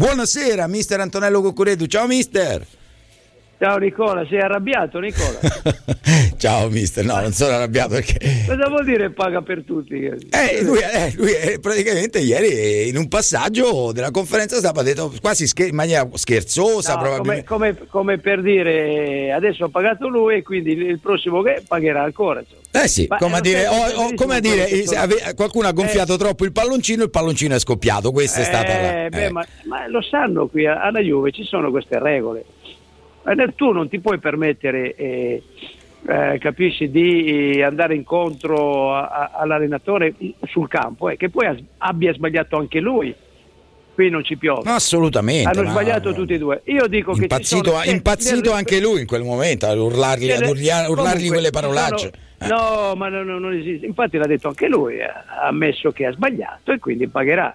Buonasera, mister Antonello Cuccuredu. Ciao, mister. Ciao Nicola, sei arrabbiato Nicola? Ciao mister, no non sono arrabbiato perché... Cosa vuol dire paga per tutti? Eh, lui, eh, lui eh, praticamente ieri in un passaggio della conferenza stampa ha detto quasi scher- in maniera scherzosa No, probabilmente... come, come- come per dire adesso ha pagato lui e quindi il prossimo che pagherà ancora. insomma. Eh sì, Ma come a dire, un o- tempo o- come a dire eh, qualcuno ha gonfiato troppo il palloncino, il palloncino è scoppiato. Questa è stata la. Eh, beh, eh. ma, ma lo sanno qui alla Juve ci sono queste regole. Eh, Tu non ti puoi permettere, eh, eh, capisci, di andare incontro a- a- all'allenatore sul campo, eh, che poi ha- abbia sbagliato anche lui. Qui non ci piove. No, assolutamente. Hanno ma- sbagliato tutti e due. Io dico che ci Impazzito, sono- impazzito nel- anche lui in quel momento ad urlargli, ad urlargli comunque, quelle parolacce. No, ma no, no, non esiste. Infatti l'ha detto anche lui, ha ammesso che ha sbagliato e quindi pagherà.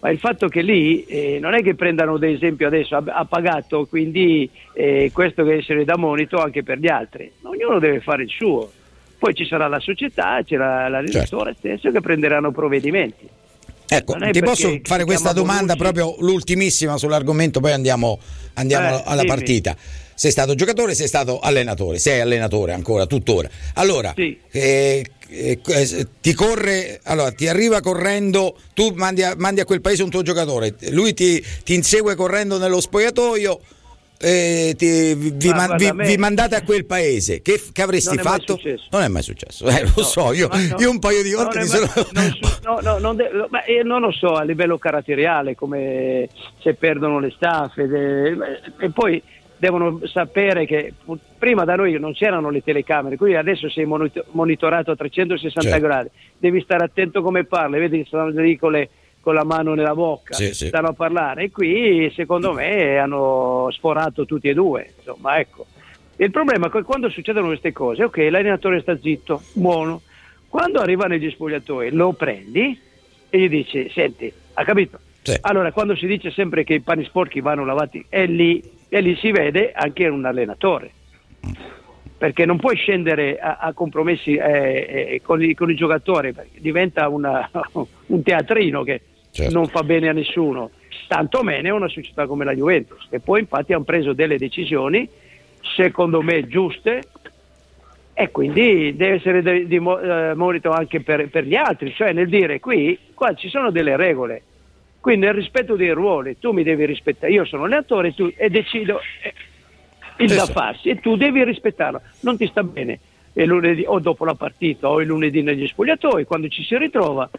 Ma il fatto che lì eh, non è che prendano ad esempio adesso ha, ha pagato, quindi eh, questo deve essere da monito anche per gli altri. Ognuno deve fare il suo. Poi ci sarà la società, c'era l'allenatore stesso che prenderanno provvedimenti. Ecco, ti posso fare questa domanda Bonucci. proprio l'ultimissima sull'argomento, poi andiamo, andiamo Eh, alla dimmi. partita. Sei stato giocatore, sei stato allenatore, sei allenatore ancora, tuttora. Allora, Sì. eh, eh, eh, ti corre, allora ti arriva correndo, tu mandi a, mandi a quel paese un tuo giocatore, lui ti, ti insegue correndo nello spogliatoio. eh, ti- vi, Ma man- vi- vi mandate a quel paese che, che avresti Non è mai fatto? successo. Non è mai successo, eh, lo No, so, io, no, io un paio di volte mi sono... non no, no, non de- io non lo so a livello caratteriale come se perdono le staffe de- e poi devono sapere che prima da noi non c'erano le telecamere qui adesso sei monito- monitorato a 360 Certo. gradi devi stare attento come parli vedi che stanno lì con, le- con la mano nella bocca Sì, sì. stanno a parlare e qui secondo me hanno sforato tutti e due insomma ecco il problema è che quando succedono queste cose, ok, l'allenatore sta zitto, buono. Quando arriva negli spogliatoi lo prendi e gli dici, senti, ha capito? Sì. Allora, quando si dice sempre che i panni sporchi vanno lavati, è lì, e lì si vede anche un allenatore. Perché non puoi scendere a, a compromessi eh, eh, con, i, con i giocatori, diventa una- un teatrino che Certo. non fa bene a nessuno, tanto meno una società come la Juventus, che poi infatti hanno preso delle decisioni, secondo me giuste, e quindi deve essere de- di mo- eh, monito anche per, per gli altri, cioè nel dire qui qua ci sono delle regole, quindi nel rispetto dei ruoli tu mi devi rispettare, io sono allenatore tu, e decido eh, il da farsi e tu devi rispettarlo, non ti sta bene il lunedì o dopo la partita o il lunedì negli spogliatoi, quando ci si ritrova,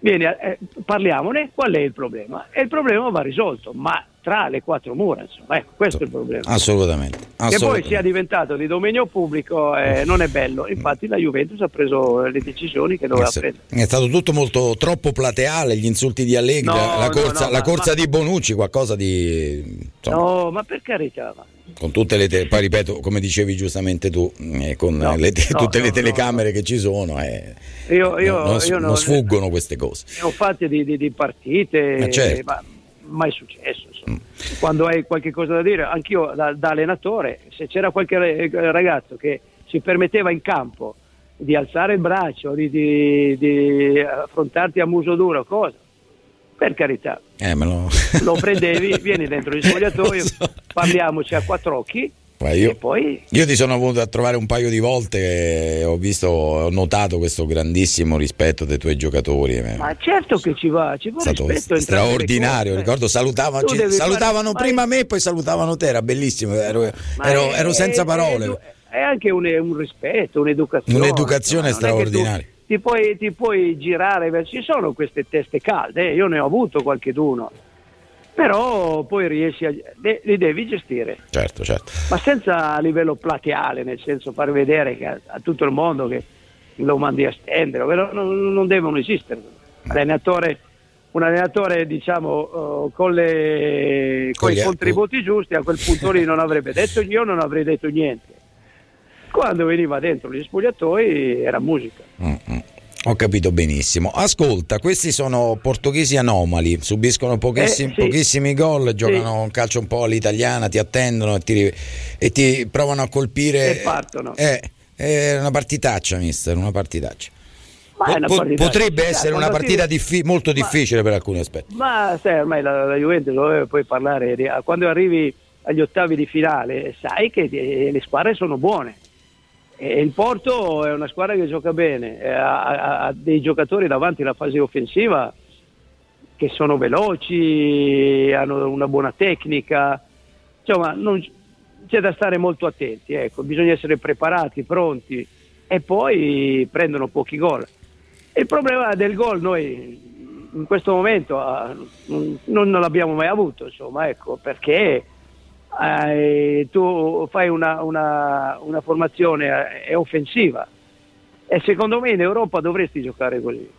vieni a- eh, parliamone, qual è il problema? E il problema va risolto, ma tra le quattro mura, insomma, ecco, questo è il problema. Assolutamente. Che poi assolutamente. sia diventato di dominio pubblico eh, non è bello, infatti la Juventus ha preso le decisioni che doveva È sta- prendere. È stato tutto molto troppo plateale, gli insulti di Allegri, No, la no, corsa, no, la ma- corsa ma- di Bonucci, qualcosa di... insomma, No, ma per carità, ma- con tutte le... te- poi ripeto, come dicevi giustamente tu, eh, con No, le te- no, tutte no, le no, telecamere che ci sono, eh, io, io, non, io non sfuggono queste cose. ne ho fatte di, di- di partite, Eh, certo. ma mai successo. Quando hai qualche cosa da dire, anch'io da, da allenatore, se c'era qualche re- ragazzo che si permetteva in campo di alzare il braccio, di, di- di affrontarti a muso duro, cosa? Per carità, Eh, lo... lo prendevi, vieni dentro il spogliatoio, so. parliamoci a quattro occhi io- poi Io ti sono venuto a trovare un paio di volte e ho visto, ho notato questo grandissimo rispetto dei tuoi giocatori. eh. Ma certo che ci va, ci stato rispetto. straordinario, ricordo salutavano, Tu ci- salutavano fare- prima me e poi salutavano te, era bellissimo, ero, ero- è- ero senza è- parole. È, anche un, un rispetto, un'educazione. Un'educazione straordinaria. Ti puoi, ti puoi girare, ci sono queste teste calde, eh, io ne ho avuto qualcheduno, però poi riesci a... li devi gestire, Certo, certo. ma senza a livello plateale, nel senso far vedere a, a tutto il mondo che lo mandi a stendere, non, non devono esistere. Allenatore, un allenatore diciamo eh, con, le, Con con i contributi giusti a quel punto lì non avrebbe detto io non avrei detto niente quando veniva dentro gli spogliatoi era musica Mm, mm. Ho capito benissimo. Ascolta, questi sono portoghesi anomali, subiscono pochissimi, Eh, sì. pochissimi gol, giocano un calcio un po' all'italiana, ti attendono e ti, e ti provano a colpire. E partono. Eh, è una partitaccia, mister, una partitaccia. po- partita potrebbe essere una partita diffi- molto difficile ma, per alcuni aspetti. Ma sai, ormai la, la Juventus dove puoi parlare, quando arrivi agli ottavi di finale sai che le squadre sono buone. Il Porto è una squadra che gioca bene, ha, ha dei giocatori davanti alla fase offensiva che sono veloci, hanno una buona tecnica, insomma non, c'è da stare molto attenti, ecco. bisogna essere preparati, pronti e poi prendono pochi gol. Il problema del gol noi in questo momento ah, non l'abbiamo mai avuto, insomma, ecco, perché eh, tu fai una, una, una formazione eh, offensiva e secondo me in Europa dovresti giocare così.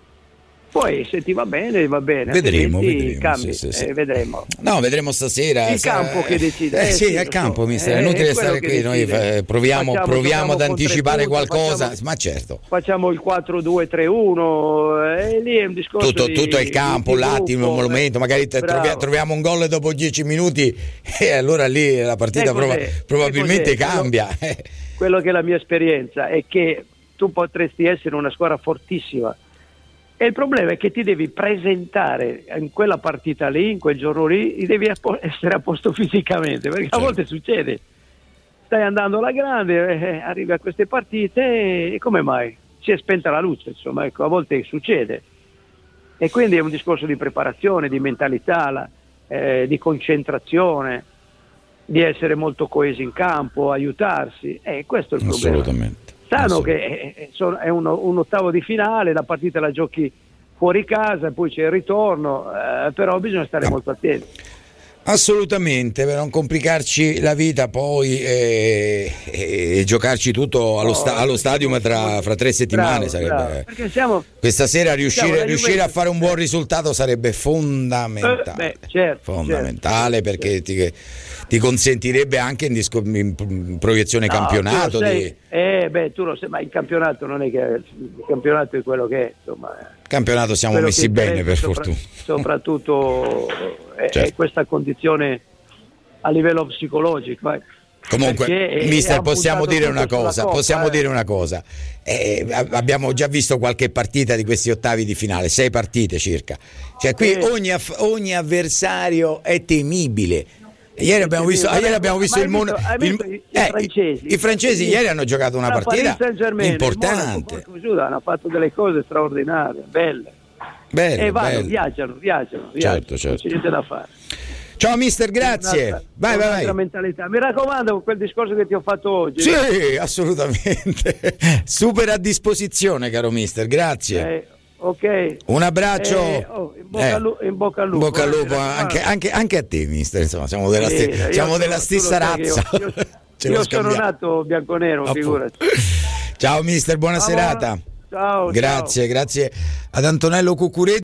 Poi se ti va bene, va bene. Vedremo, vedremo, sì, sì, sì. Eh, vedremo. No, vedremo stasera. Il campo che decide. Eh, sì, è il campo, mister. È inutile stare qui. Noi proviamo, facciamo, proviamo ad anticipare qualcosa. Facciamo, ma certo. Facciamo il 4-2-3-1. E lì è un discorso. Tutto, di, tutto il campo, l'attimo, il momento. Magari troviamo, troviamo un gol dopo 10 minuti e allora lì la partita prova, probabilmente cambia. Quello, quello che è la mia esperienza è che tu potresti essere una squadra fortissima e il problema è che ti devi presentare in quella partita lì, in quel giorno lì, devi essere a posto fisicamente, perché certo. a volte succede. Stai andando alla grande, eh, arrivi a queste partite e come mai? Si è spenta la luce, insomma, ecco, a volte succede. E quindi è un discorso di preparazione, di mentalità, eh, di concentrazione, di essere molto coesi in campo, aiutarsi. E eh, questo è il problema. Assolutamente sanno che è un, un, ottavo di finale, la partita la giochi fuori casa, poi c'è il ritorno, eh, però bisogna stare molto attenti. Assolutamente, per non complicarci la vita poi e, e, e giocarci tutto allo, sta, allo stadium tra, fra tre settimane bravo, sarebbe. Bravo. Siamo, Questa sera riuscire, riuscire, a fare un buon risultato sarebbe fondamentale. Eh, beh, certo, fondamentale certo, perché certo. Ti, ti, consentirebbe anche in, disco, in proiezione no, campionato. Sei, di... eh, beh, tu lo sai, ma il campionato non è che il campionato è quello che è, insomma. Eh. Campionato siamo messi bene per sopra, fortuna. Soprattutto è, certo. è questa condizione a livello psicologico. Eh. Comunque, mister, possiamo dire una cosa, Coppa, possiamo eh. dire una cosa. Eh, abbiamo già visto qualche partita di questi ottavi di finale, sei partite circa. Cioè, qui ogni, ogni avversario è temibile. Ieri abbiamo visto, ieri abbiamo visto il mondo. I, eh, francesi. I francesi ieri hanno giocato una partita importante. hanno fatto delle cose straordinarie, belle. Belle, e vanno, belle. viaggiano, viaggiano, viaggiano. Certo, certo. Non c'è niente da fare. Ciao mister, grazie. Un'altra, vai, vai, vai. Mentalità. Mi raccomando quel discorso che ti ho fatto oggi. Sì, assolutamente. Super a disposizione, caro mister, grazie. Eh, ok. Un abbraccio. Eh, oh, in, bocca eh. lu- in, bocca al lupo. Bocca al lupo eh, anche, anche, anche, a te, mister. Insomma, siamo della, sì, st- siamo della stessa razza. Io, io, io sono nato bianco-nero, figurati. Ciao mister, buona serata. Ciao. Grazie, ciao. grazie ad Antonello Cucuretti.